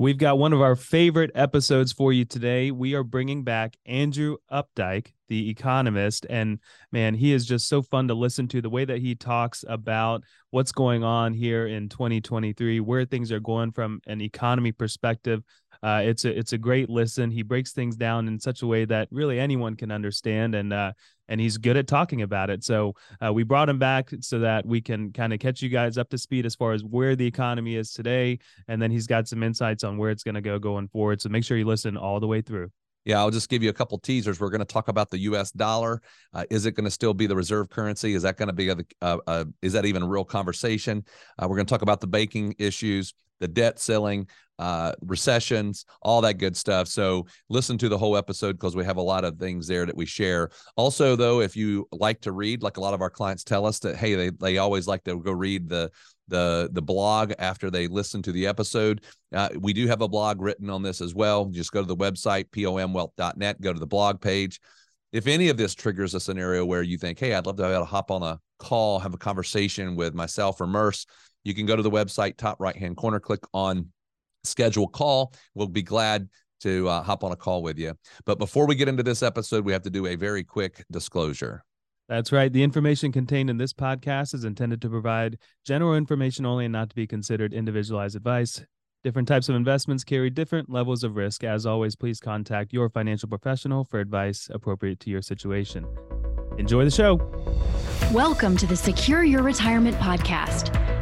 We've got one of our favorite episodes for you today. We are bringing back Andrew Opdyke, the economist. And man, he is just so fun to listen to. The way that he talks about what's going on here in 2023, where things are going from an economy perspective. Uh, it's a it's a great listen. He breaks things down in such a way that really anyone can understand, and uh, and he's good at talking about it. So uh, we brought him back so that we can kind of catch you guys up to speed as far as where the economy is today, and then he's got some insights on where it's going to go going forward. So make sure you listen all the way through. Yeah, I'll just give you a couple teasers. We're going to talk about the U.S. dollar. Uh, is it going to still be the reserve currency? Is that going to be a, a, a, is that even a real conversation? Uh, we're going to talk about the banking issues the debt ceiling, uh, recessions, all that good stuff. So listen to the whole episode because we have a lot of things there that we share. Also, though, if you like to read, like a lot of our clients tell us that, hey, they they always like to go read the the the blog after they listen to the episode. Uh, we do have a blog written on this as well. Just go to the website pomwealth.net, go to the blog page. If any of this triggers a scenario where you think, hey, I'd love to to hop on a call, have a conversation with myself or Murs, you can go to the website, top right hand corner, click on schedule call. We'll be glad to uh, hop on a call with you. But before we get into this episode, we have to do a very quick disclosure. That's right. The information contained in this podcast is intended to provide general information only and not to be considered individualized advice. Different types of investments carry different levels of risk. As always, please contact your financial professional for advice appropriate to your situation. Enjoy the show. Welcome to the Secure Your Retirement Podcast.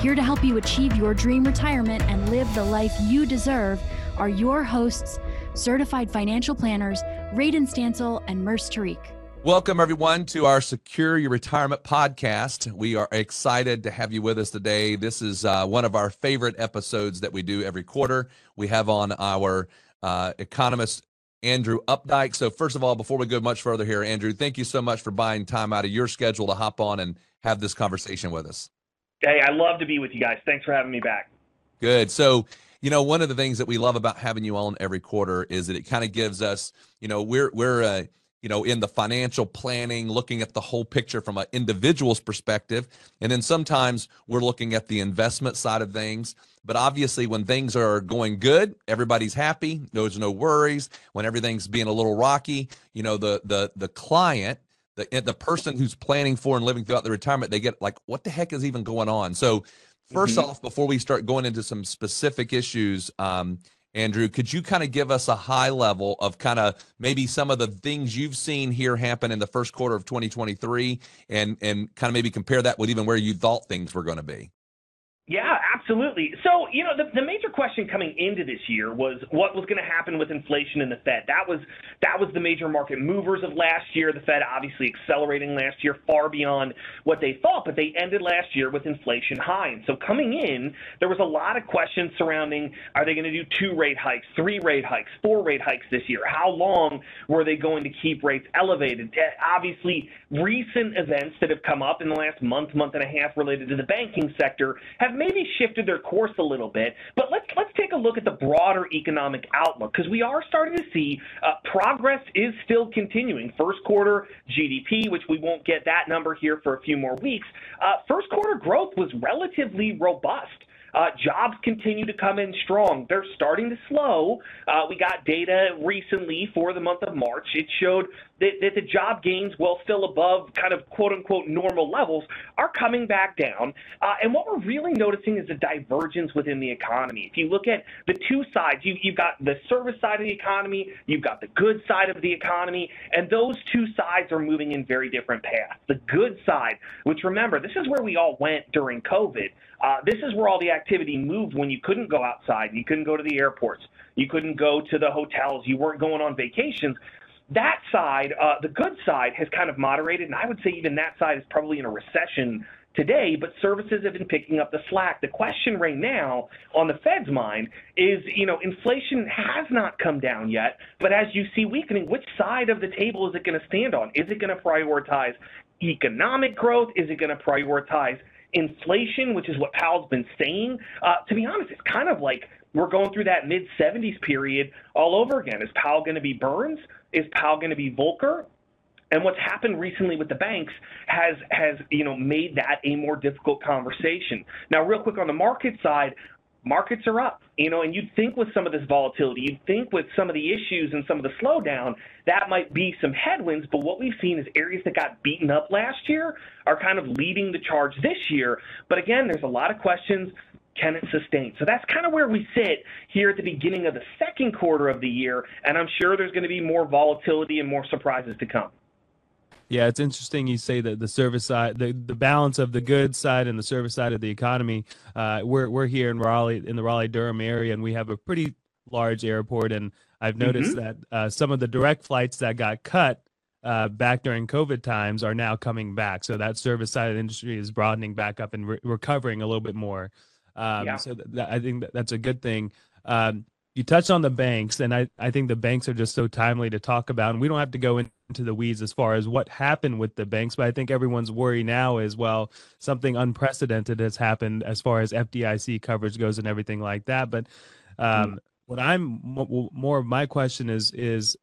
Here to help you achieve your dream retirement and live the life you deserve are your hosts, certified financial planners, Radon Stancil and Murs Tariq. Welcome, everyone, to our Secure Your Retirement podcast. We are excited to have you with us today. This is uh, one of our favorite episodes that we do every quarter. We have on our uh, economist, Andrew Opdyke. So, first of all, before we go much further here, Andrew, thank you so much for buying time out of your schedule to hop on and have this conversation with us. Hey, I love to be with you guys. Thanks for having me back. Good. So, you know, one of the things that we love about having you on every quarter is that it kind of gives us, you know, we're we're uh, you know, in the financial planning, looking at the whole picture from an individual's perspective, and then sometimes we're looking at the investment side of things. But obviously, when things are going good, everybody's happy. There's no worries. When everything's being a little rocky, you know, the the the client the the person who's planning for and living throughout the retirement, they get like, what the heck is even going on? So, 1st mm-hmm. off, before we start going into some specific issues, um, Andrew, could you kind of give us a high level of kind of maybe some of the things you've seen here happen in the first quarter of 2023 and and kind of maybe compare that with even where you thought things were going to be? Yeah, absolutely. So, you know, the, the major question coming into this year was what was going to happen with inflation and the Fed. That was that was the major market movers of last year. The Fed obviously accelerating last year far beyond what they thought, but they ended last year with inflation high. And so coming in, there was a lot of questions surrounding are they going to do two rate hikes, three rate hikes, four rate hikes this year? How long were they going to keep rates elevated? Eh, obviously, recent events that have come up in the last month, month and a half related to the banking sector have maybe shifted their course a little bit. But let's let's take a look at the broader economic outlook because we are starting to see uh, progress is still continuing. First quarter GDP, which we won't get that number here for a few more weeks. Uh, first quarter growth was relatively robust. Uh, jobs continue to come in strong. They're starting to slow. Uh, we got data recently for the month of March. It showed that, that the job gains, while still above kind of quote unquote normal levels, are coming back down. Uh, and what we're really noticing is a divergence within the economy. If you look at the two sides, you, you've got the service side of the economy, you've got the good side of the economy, and those two sides are moving in very different paths. The good side, which remember, this is where we all went during COVID. Uh, this is where all the activity moved when you couldn't go outside, you couldn't go to the airports, you couldn't go to the hotels, you weren't going on vacations. That side, uh, the good side, has kind of moderated, and I would say even that side is probably in a recession today, but services have been picking up the slack. The question right now on the Fed's mind is, you know, inflation has not come down yet, but as you see weakening, which side of the table is it going to stand on? Is it going to prioritize economic growth? Is it going to prioritize inflation, which is what Powell's been saying? Uh, to be honest, it's kind of like we're going through that mid 70s period all over again. Is Powell going to be Burns? Is Powell going to be Volcker? And what's happened recently with the banks has has you know made that a more difficult conversation. Now, real quick on the market side, markets are up, you know, and you'd think with some of this volatility, you'd think with some of the issues and some of the slowdown, that might be some headwinds. But what we've seen is areas that got beaten up last year are kind of leading the charge this year. But again, there's a lot of questions. Can it sustain? So that's kind of where we sit here at the beginning of the second quarter of the year. And I'm sure there's going to be more volatility and more surprises to come. Yeah, it's interesting you say that the service side, the, the balance of the goods side and the service side of the economy. Uh, we're we're here in Raleigh, in the Raleigh Durham area, and we have a pretty large airport. And I've noticed mm-hmm. that uh, some of the direct flights that got cut uh, back during COVID times are now coming back. So that service side of the industry is broadening back up and re- recovering a little bit more. Um, yeah. So th- I think that that's a good thing. Um, you touched on the banks, and I, I think the banks are just so timely to talk about. And we don't have to go into the weeds as far as what happened with the banks, but I think everyone's worry now is well, something unprecedented has happened as far as FDIC coverage goes and everything like that. But um, mm. what I'm more of my question is is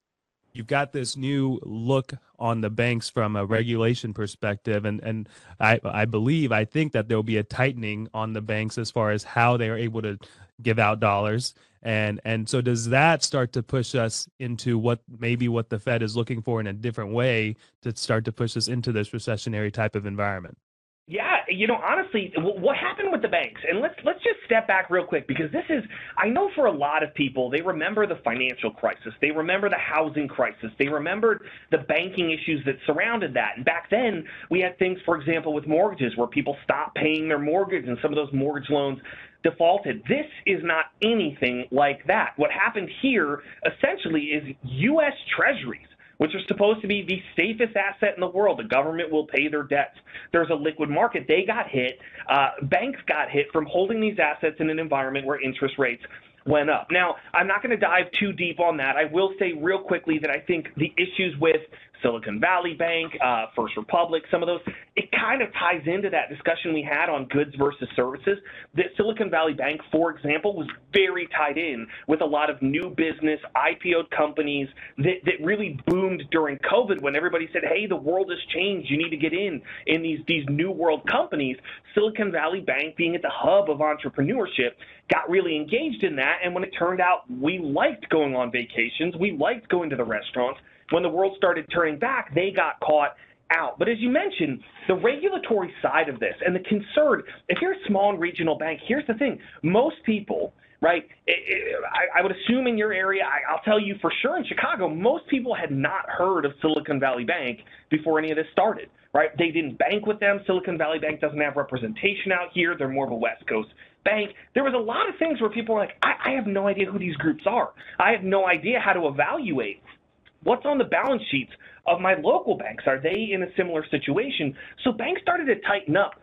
you've got this new look on the banks from a regulation perspective and and I I believe I think that there'll be a tightening on the banks as far as how they are able to give out dollars. And and so does that start to push us into what maybe what the fed is looking for in a different way to start to push us into this recessionary type of environment yeah, you know, honestly, what happened with the banks? And let's let's just step back real quick because this is I know for a lot of people, they remember the financial crisis. They remember the housing crisis. They remembered the banking issues that surrounded that. And back then, we had things, for example, with mortgages where people stopped paying their mortgage and some of those mortgage loans defaulted. This is not anything like that. What happened here essentially is U.S. Treasuries which are supposed to be the safest asset in the world. The government will pay their debts. There's a liquid market. They got hit. Uh, banks got hit from holding these assets in an environment where interest rates went up. Now, I'm not going to dive too deep on that. I will say real quickly that I think the issues with Silicon Valley Bank, uh, First Republic, some of those, it kind of ties into that discussion we had on goods versus services. That Silicon Valley Bank, for example, was very tied in with a lot of new business, IPO'd companies that, that really boomed during COVID when everybody said, hey, the world has changed. You need to get in in these, these new world companies. Silicon Valley Bank, being at the hub of entrepreneurship, got really engaged in that. And when it turned out we liked going on vacations, we liked going to the restaurants, when the world started turning back, they got caught out. But as you mentioned, the regulatory side of this and the concern, if you're a small and regional bank, here's the thing most people, right? I, would assume in your area, I, will tell you for sure in Chicago, most people had not heard of Silicon Valley Bank before any of this started, right? They didn't bank with them. Silicon Valley Bank doesn't have representation out here. They're more of a West Coast bank. There was a lot of things where people were like, I, I have no idea who these groups are. I have no idea how to evaluate What's on the balance sheets of my local banks? Are they in a similar situation? So banks started to tighten up.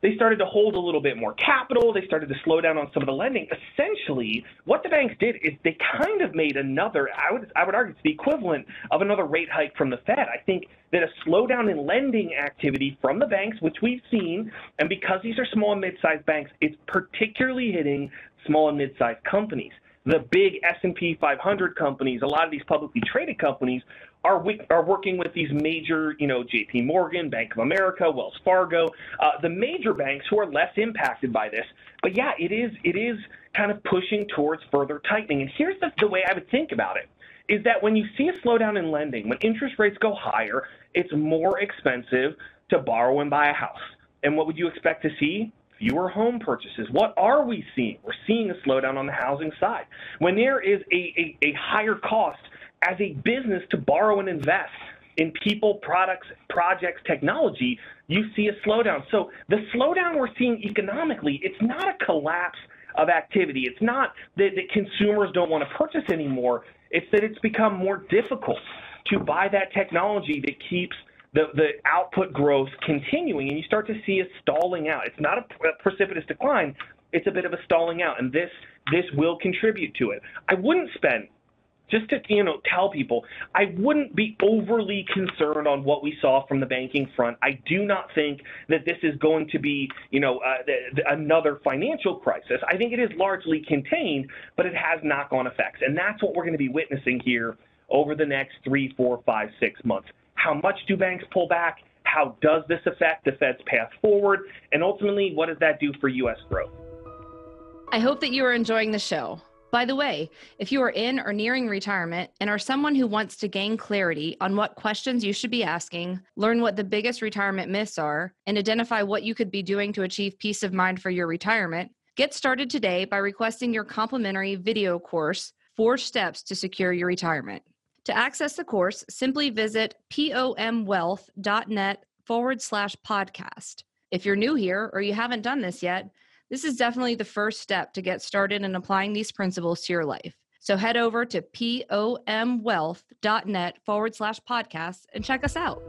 They started to hold a little bit more capital. They started to slow down on some of the lending. Essentially, what the banks did is they kind of made another, I would, I would argue it's the equivalent of another rate hike from the Fed. I think that a slowdown in lending activity from the banks, which we've seen, and because these are small and mid-sized banks, it's particularly hitting small and mid-sized companies the big S&P 500 companies, a lot of these publicly traded companies are are working with these major, you know, J.P. Morgan, Bank of America, Wells Fargo, uh, the major banks who are less impacted by this. But yeah, it is it is kind of pushing towards further tightening. And here's the, the way I would think about it: is that when you see a slowdown in lending, when interest rates go higher, it's more expensive to borrow and buy a house. And what would you expect to see? Fewer home purchases. What are we seeing? We're seeing a slowdown on the housing side. When there is a, a, a higher cost as a business to borrow and invest in people, products, projects, technology, you see a slowdown. So the slowdown we're seeing economically, it's not a collapse of activity. It's not that, that consumers don't want to purchase anymore. It's that it's become more difficult to buy that technology that keeps the, the output growth continuing, and you start to see a stalling out. It's not a, a precipitous decline, it's a bit of a stalling out, and this this will contribute to it. I wouldn't spend just to you know tell people i wouldn't be overly concerned on what we saw from the banking front. I do not think that this is going to be you know uh, the, another financial crisis. I think it is largely contained but it has knock-on effects. And that's what we're going to be witnessing here over the next three four five six months how much do banks pull back how does this affect the fed's path forward and ultimately what does that do for us growth i hope that you are enjoying the show by the way, if you are in or nearing retirement and are someone who wants to gain clarity on what questions you should be asking, learn what the biggest retirement myths are, and identify what you could be doing to achieve peace of mind for your retirement, get started today by requesting your complimentary video course, Four Steps to Secure Your Retirement. To access the course, simply visit pomwealth.net forward slash podcast. If you're new here or you haven't done this yet, this is definitely the first step to get started in applying these principles to your life. So head over to pomwealth.net forward slash podcast and check us out.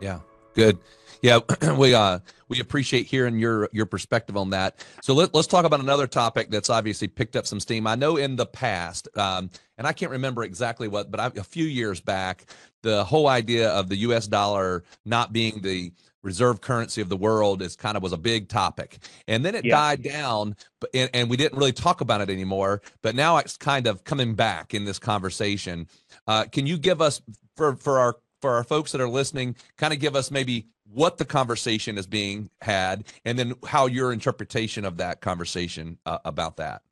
Yeah. Good. Yeah, we uh we appreciate hearing your your perspective on that. So let, let's talk about another topic that's obviously picked up some steam. I know in the past, um, and I can't remember exactly what, but I, a few years back, the whole idea of the U.S. dollar not being the reserve currency of the world is kind of was a big topic and then it yeah. died down and, and we didn't really talk about it anymore but now it's kind of coming back in this conversation uh, can you give us for for our for our folks that are listening kind of give us maybe what the conversation is being had and then how your interpretation of that conversation uh, about that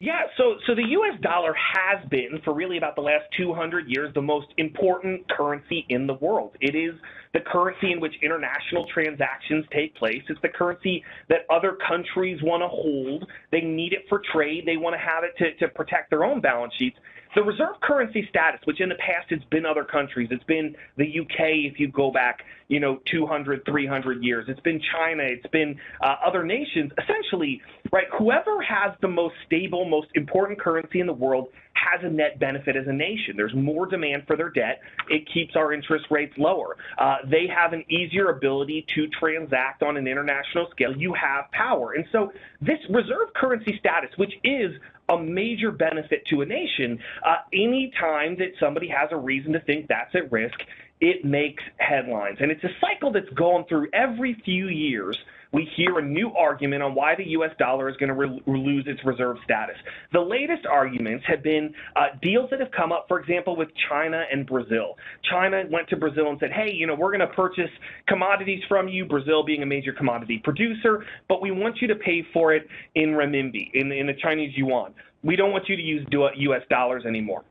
yeah, so so the U.S. dollar has been for really about the last 200 years the most important currency in the world. It is the currency in which international transactions take place. It's the currency that other countries want to hold. They need it for trade. They want to have it to, to protect their own balance sheets. The reserve currency status, which in the past it's been other countries, it's been the UK if you go back, you know, 200, 300 years. It's been China, it's been uh, other nations. Essentially, right, whoever has the most stable, most important currency in the world has a net benefit as a nation. There's more demand for their debt. It keeps our interest rates lower. Uh, they have an easier ability to transact on an international scale. You have power. And so this reserve currency status, which is a major benefit to a nation, uh, any time that somebody has a reason to think that's at risk, it makes headlines. And it's a cycle that's gone through every few years we hear a new argument on why the U.S. dollar is going to re- lose its reserve status. The latest arguments have been uh, deals that have come up, for example, with China and Brazil. China went to Brazil and said, hey, you know, we're going to purchase commodities from you, Brazil being a major commodity producer, but we want you to pay for it in renminbi, in, in the Chinese yuan. We don't want you to use U.S. dollars anymore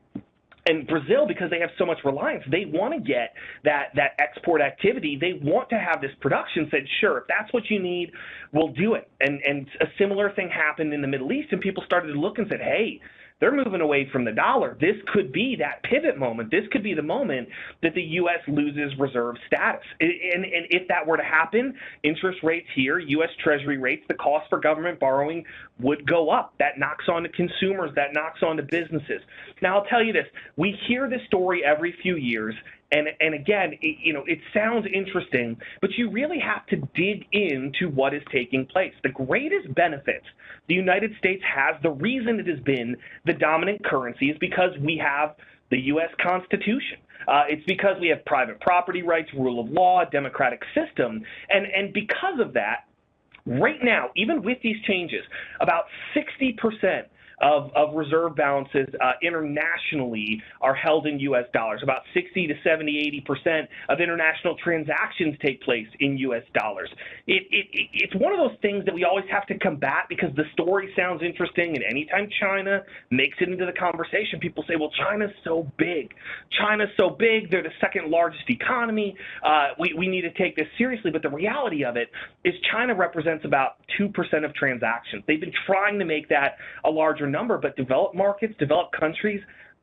and Brazil, because they have so much reliance, they want to get that that export activity. They want to have this production. Said, sure, if that's what you need, we'll do it. And and a similar thing happened in the Middle East, and people started to look and said, hey, they're moving away from the dollar. This could be that pivot moment. This could be the moment that the U.S. loses reserve status. And, and if that were to happen, interest rates here, U.S. Treasury rates, the cost for government borrowing would go up. That knocks on to consumers. That knocks on to businesses. Now, I'll tell you this. We hear this story every few years, and and again, it, you know, it sounds interesting, but you really have to dig into what is taking place. The greatest benefit the United States has, the reason it has been the dominant currency is because we have the U.S. Constitution. Uh, it's because we have private property rights, rule of law, democratic system, and and because of that, right now, even with these changes, about 60 percent of, of reserve balances uh, internationally are held in U.S. dollars. About 60 to 70, 80 percent of international transactions take place in U.S. dollars. It, it, it, it's one of those things that we always have to combat because the story sounds interesting, and anytime China makes it into the conversation, people say, well, China's so big. China's so big. They're the second largest economy. Uh, we, we need to take this seriously. But the reality of it is China represents about 2% of transactions. They've been trying to make that a larger number, but developed markets, developed countries,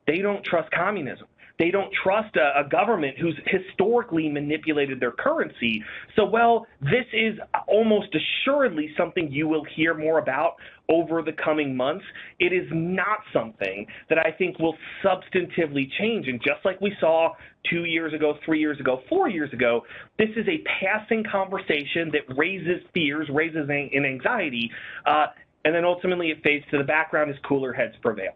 they don't trust communism. They don't trust a, a government who's historically manipulated their currency. So, well, this is almost assuredly something you will hear more about over the coming months. It is not something that I think will substantively change. And just like we saw two years ago, three years ago, four years ago, this is a passing conversation that raises fears, raises an anxiety, uh, and then ultimately it fades to the background as cooler heads prevail.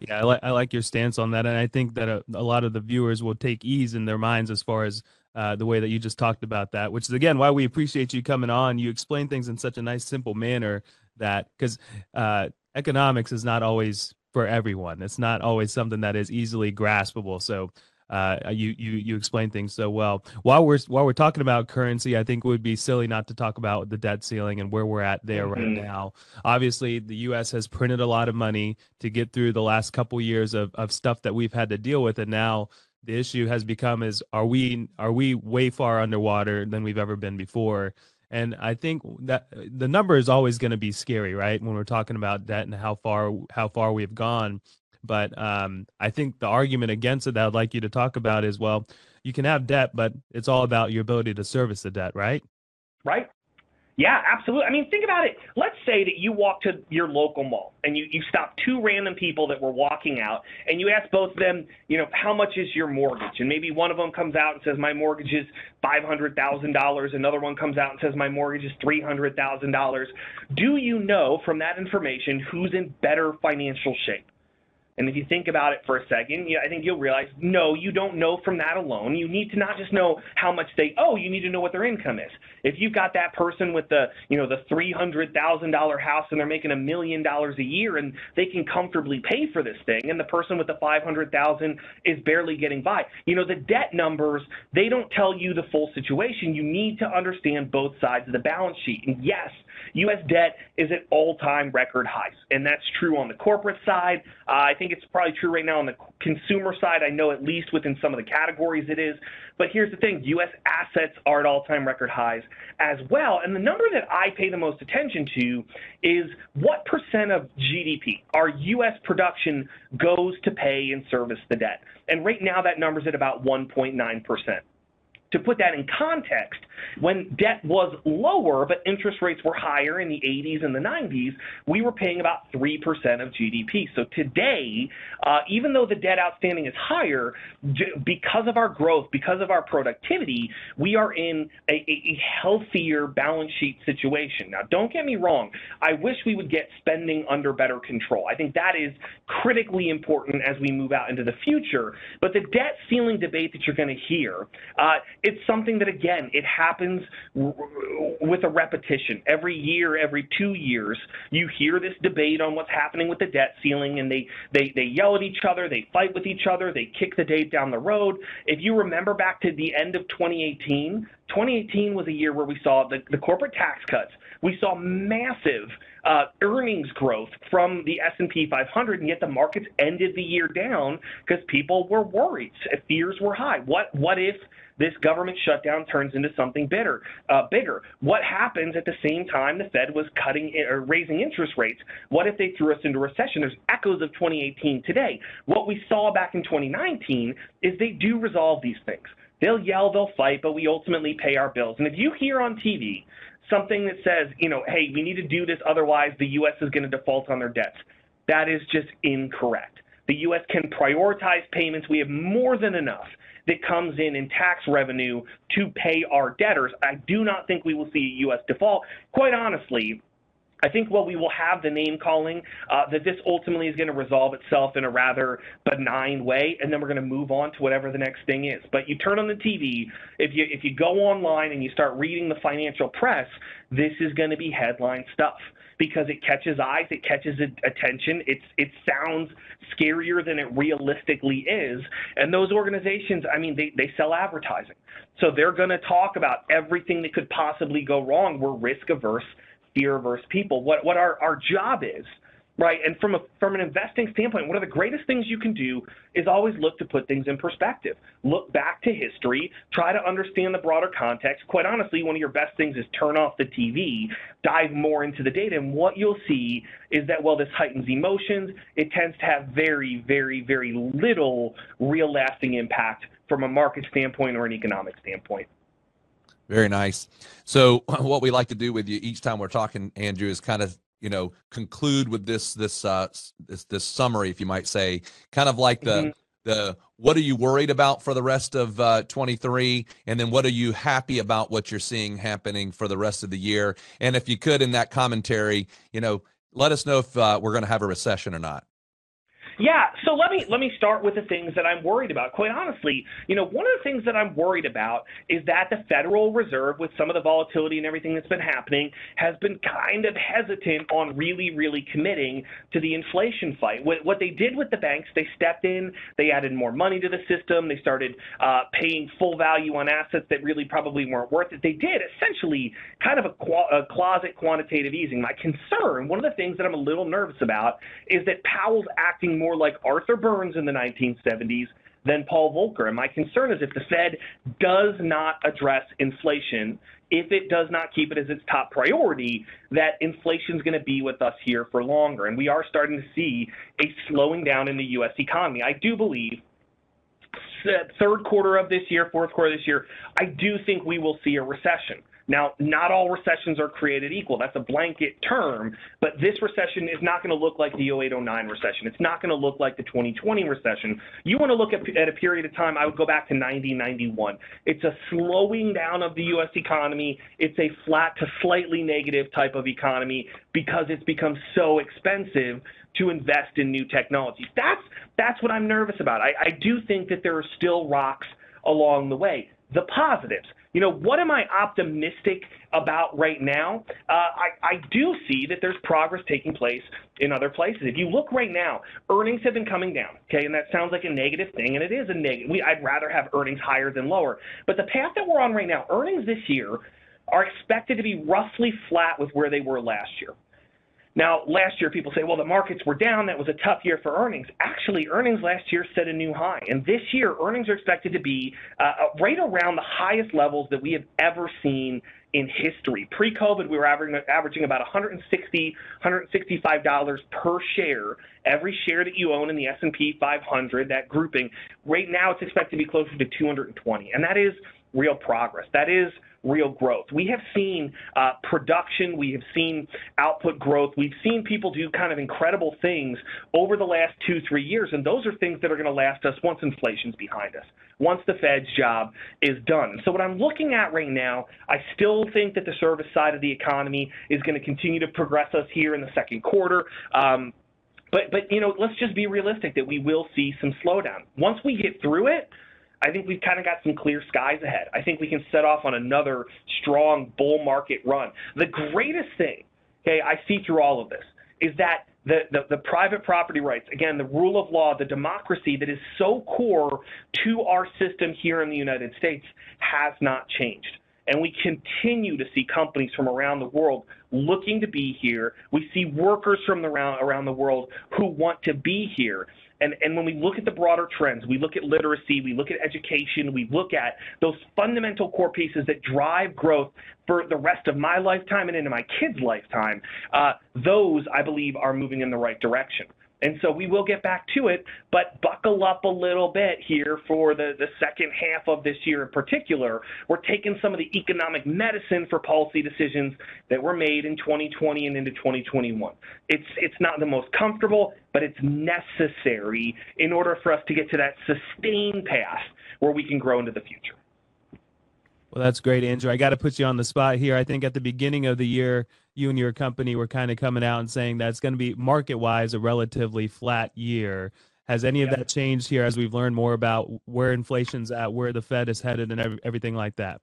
Yeah, I like I like your stance on that, and I think that a, a, lot of the viewers will take ease in their minds as far as uh, the way that you just talked about that. Which is again why we appreciate you coming on. You explain things in such a nice, simple manner that because uh, economics is not always for everyone. It's not always something that is easily graspable. So uh, you you you explain things so well. While we're while we're talking about currency, I think it would be silly not to talk about the debt ceiling and where we're at there mm-hmm. right now. Obviously, the U.S. has printed a lot of money to get through the last couple years of of stuff that we've had to deal with, and now the issue has become is are we are we way far underwater than we've ever been before? And I think that the number is always going to be scary, right? When we're talking about debt and how far how far we've gone. But um, I think the argument against it that I'd like you to talk about is well, you can have debt, but it's all about your ability to service the debt, right? Right. Yeah, absolutely. I mean, think about it. Let's say that you walk to your local mall and you, you stop two random people that were walking out and you ask both of them, you know, how much is your mortgage? And maybe one of them comes out and says, my mortgage is $500,000. Another one comes out and says, my mortgage is $300,000. Do you know from that information who's in better financial shape? And if you think about it for a second, you I think you'll realize, no, you don't know from that alone. You need to not just know how much they owe, you need to know what their income is. If you've got that person with the, you know, the $300,000 house and they're making a million dollars a year and they can comfortably pay for this thing, and the person with the 500,000 is barely getting by. You know, the debt numbers, they don't tell you the full situation. You need to understand both sides of the balance sheet. And yes, U.S. debt is at all-time record highs, and that's true on the corporate side. Uh, I think it's probably true right now on the consumer side. I know at least within some of the categories it is. But here's the thing: U.S. assets are at all-time record highs as well. And the number that I pay the most attention to is what percent of GDP our U.S. production goes to pay and service the debt. And right now, that number is at about 1.9 percent. To put that in context, when debt was lower but interest rates were higher in the 80s and the 90s, we were paying about 3% of GDP. So today, uh, even though the debt outstanding is higher, because of our growth, because of our productivity, we are in a, a healthier balance sheet situation. Now, don't get me wrong. I wish we would get spending under better control. I think that is critically important as we move out into the future. But the debt ceiling debate that you're going to hear, uh, it's something that, again, it happens with a repetition. Every year, every two years, you hear this debate on what's happening with the debt ceiling, and they, they, they yell at each other, they fight with each other, they kick the date down the road. If you remember back to the end of 2018, 2018 was a year where we saw the, the corporate tax cuts. We saw massive uh, earnings growth from the S&P 500, and yet the markets ended the year down because people were worried. Fears were high. What what if this government shutdown turns into something bitter, uh, bigger. What happens at the same time the Fed was cutting or raising interest rates? What if they threw us into recession? There's echoes of 2018 today. What we saw back in 2019 is they do resolve these things. They'll yell, they'll fight, but we ultimately pay our bills. And if you hear on TV something that says, you know, hey, we need to do this, otherwise the U.S. is going to default on their debts, that is just incorrect. The U.S. can prioritize payments. We have more than enough that comes in in tax revenue to pay our debtors. I do not think we will see a U.S. default. Quite honestly, I think while we will have the name calling, uh, that this ultimately is going to resolve itself in a rather benign way, and then we're going to move on to whatever the next thing is. But you turn on the TV, if you if you go online and you start reading the financial press, this is going to be headline stuff because it catches eyes, it catches attention. It's it sounds scarier than it realistically is. And those organizations, I mean, they, they sell advertising. So they're going to talk about everything that could possibly go wrong. We're risk averse, fear averse people. What what our, our job is right? And from a from an investing standpoint, one of the greatest things you can do is always look to put things in perspective. Look back to history, try to understand the broader context. Quite honestly, one of your best things is turn off the TV, dive more into the data, and what you'll see is that while this heightens emotions, it tends to have very, very, very little real lasting impact from a market standpoint or an economic standpoint. Very nice. So, what we like to do with you each time we're talking, Andrew, is kind of you know conclude with this this uh this this summary if you might say kind of like the mm-hmm. the what are you worried about for the rest of uh 23 and then what are you happy about what you're seeing happening for the rest of the year and if you could in that commentary you know let us know if uh, we're going to have a recession or not yeah, so let me let me start with the things that I'm worried about. Quite honestly, you know, one of the things that I'm worried about is that the Federal Reserve, with some of the volatility and everything that's been happening, has been kind of hesitant on really, really committing to the inflation fight. What, what they did with the banks, they stepped in, they added more money to the system, they started uh, paying full value on assets that really probably weren't worth it. They did essentially kind of a, qu- a closet quantitative easing. My concern, one of the things that I'm a little nervous about, is that Powell's acting more like Arthur Burns in the 1970s than Paul Volcker. And my concern is if the Fed does not address inflation, if it does not keep it as its top priority, that inflation is going to be with us here for longer. And we are starting to see a slowing down in the U.S. economy. I do believe third quarter of this year, fourth quarter of this year, I do think we will see a recession. Now, not all recessions are created equal. That's a blanket term, but this recession is not going to look like the 0809 recession. It's not going to look like the 2020 recession. You want to look at, at a period of time, I would go back to 90, 91. It's a slowing down of the U.S. economy. It's a flat to slightly negative type of economy because it's become so expensive to invest in new technologies. That's, that's what I'm nervous about. I, I do think that there are still rocks along the way. The positives you know, what am I optimistic about right now? Uh, I, I do see that there's progress taking place in other places. If you look right now, earnings have been coming down, okay, and that sounds like a negative thing, and it is a negative. I'd rather have earnings higher than lower. But the path that we're on right now, earnings this year are expected to be roughly flat with where they were last year. Now, last year, people say, well, the markets were down. That was a tough year for earnings. Actually, earnings last year set a new high. And this year, earnings are expected to be uh, uh right around the highest levels that we have ever seen in history. Pre-COVID, we were averaging, averaging about 160, 165 dollars per share. Every share that you own in the S&P 500, that grouping, right now it's expected to be closer to 220, and that is real progress. That is real growth. We have seen uh, production, we have seen output growth, we've seen people do kind of incredible things over the last two, three years, and those are things that are going to last us once inflation's behind us, once the Fed's job is done. So what I'm looking at right now, I still think that the service side of the economy is going to continue to progress us here in the second quarter. Um, but, but you know, let's just be realistic that we will see some slowdown. Once we get through it, I think we've kind of got some clear skies ahead. I think we can set off on another strong bull market run. The greatest thing, okay, I see through all of this is that the, the, the, private property rights, again, the rule of law, the democracy that is so core to our system here in the United States has not changed. And we continue to see companies from around the world looking to be here. We see workers from the around, around the world who want to be here. And, and when we look at the broader trends, we look at literacy, we look at education, we look at those fundamental core pieces that drive growth for the rest of my lifetime and into my kids' lifetime, uh, those, I believe, are moving in the right direction. And so we will get back to it, but buckle up a little bit here for the, the second half of this year in particular. We're taking some of the economic medicine for policy decisions that were made in 2020 and into 2021. It's, it's not the most comfortable, but it's necessary in order for us to get to that sustained path where we can grow into the future. Well, that's great, Andrew. I got to put you on the spot here. I think at the beginning of the year, you and your company were kind of coming out and saying that's going to be market wise a relatively flat year. Has any of that changed here as we've learned more about where inflation's at, where the Fed is headed, and everything like that?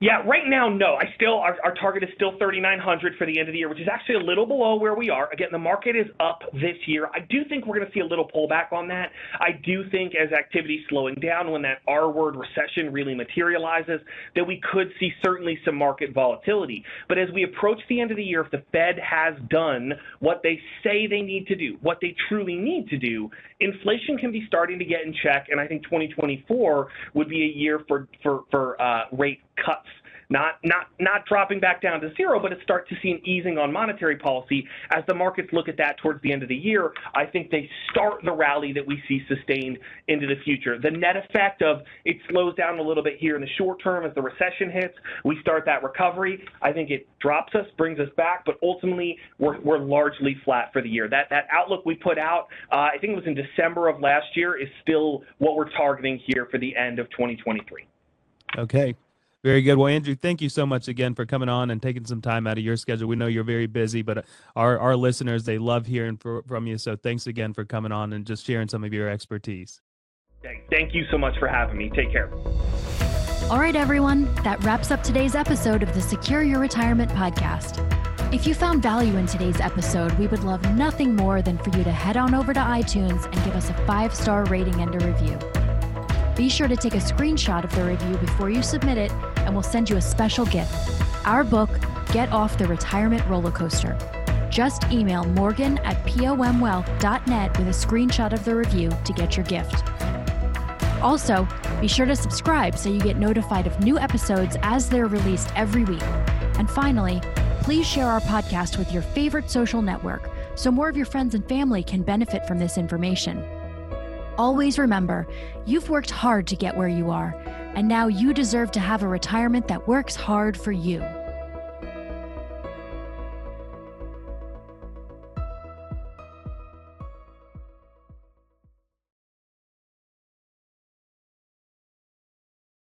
Yeah, right now, no. I still our, our target is still 3,900 for the end of the year, which is actually a little below where we are. Again, the market is up this year. I do think we're going to see a little pullback on that. I do think as activity slowing down, when that R word recession really materializes, that we could see certainly some market volatility. But as we approach the end of the year, if the Fed has done what they say they need to do, what they truly need to do, inflation can be starting to get in check, and I think 2024 would be a year for for for uh, rate cuts not not not dropping back down to zero, but it start to see an easing on monetary policy as the markets look at that towards the end of the year. I think they start the rally that we see sustained into the future. The net effect of it slows down a little bit here in the short term as the recession hits. We start that recovery. I think it drops us, brings us back, but ultimately we're we're largely flat for the year. That that outlook we put out, uh, I think it was in December of last year, is still what we're targeting here for the end of 2023. Okay. Very good. Well, Andrew, thank you so much again for coming on and taking some time out of your schedule. We know you're very busy, but uh, our, our listeners, they love hearing for, from you. So thanks again for coming on and just sharing some of your expertise. Thank you so much for having me. Take care. All right, everyone. That wraps up today's episode of the Secure Your Retirement podcast. If you found value in today's episode, we would love nothing more than for you to head on over to iTunes and give us a five star rating and a review. Be sure to take a screenshot of the review before you submit it, and we'll send you a special gift our book, Get Off the Retirement Roller Coaster. Just email morgan at pomwealth.net with a screenshot of the review to get your gift. Also, be sure to subscribe so you get notified of new episodes as they're released every week. And finally, please share our podcast with your favorite social network so more of your friends and family can benefit from this information. Always remember, you've worked hard to get where you are, and now you deserve to have a retirement that works hard for you.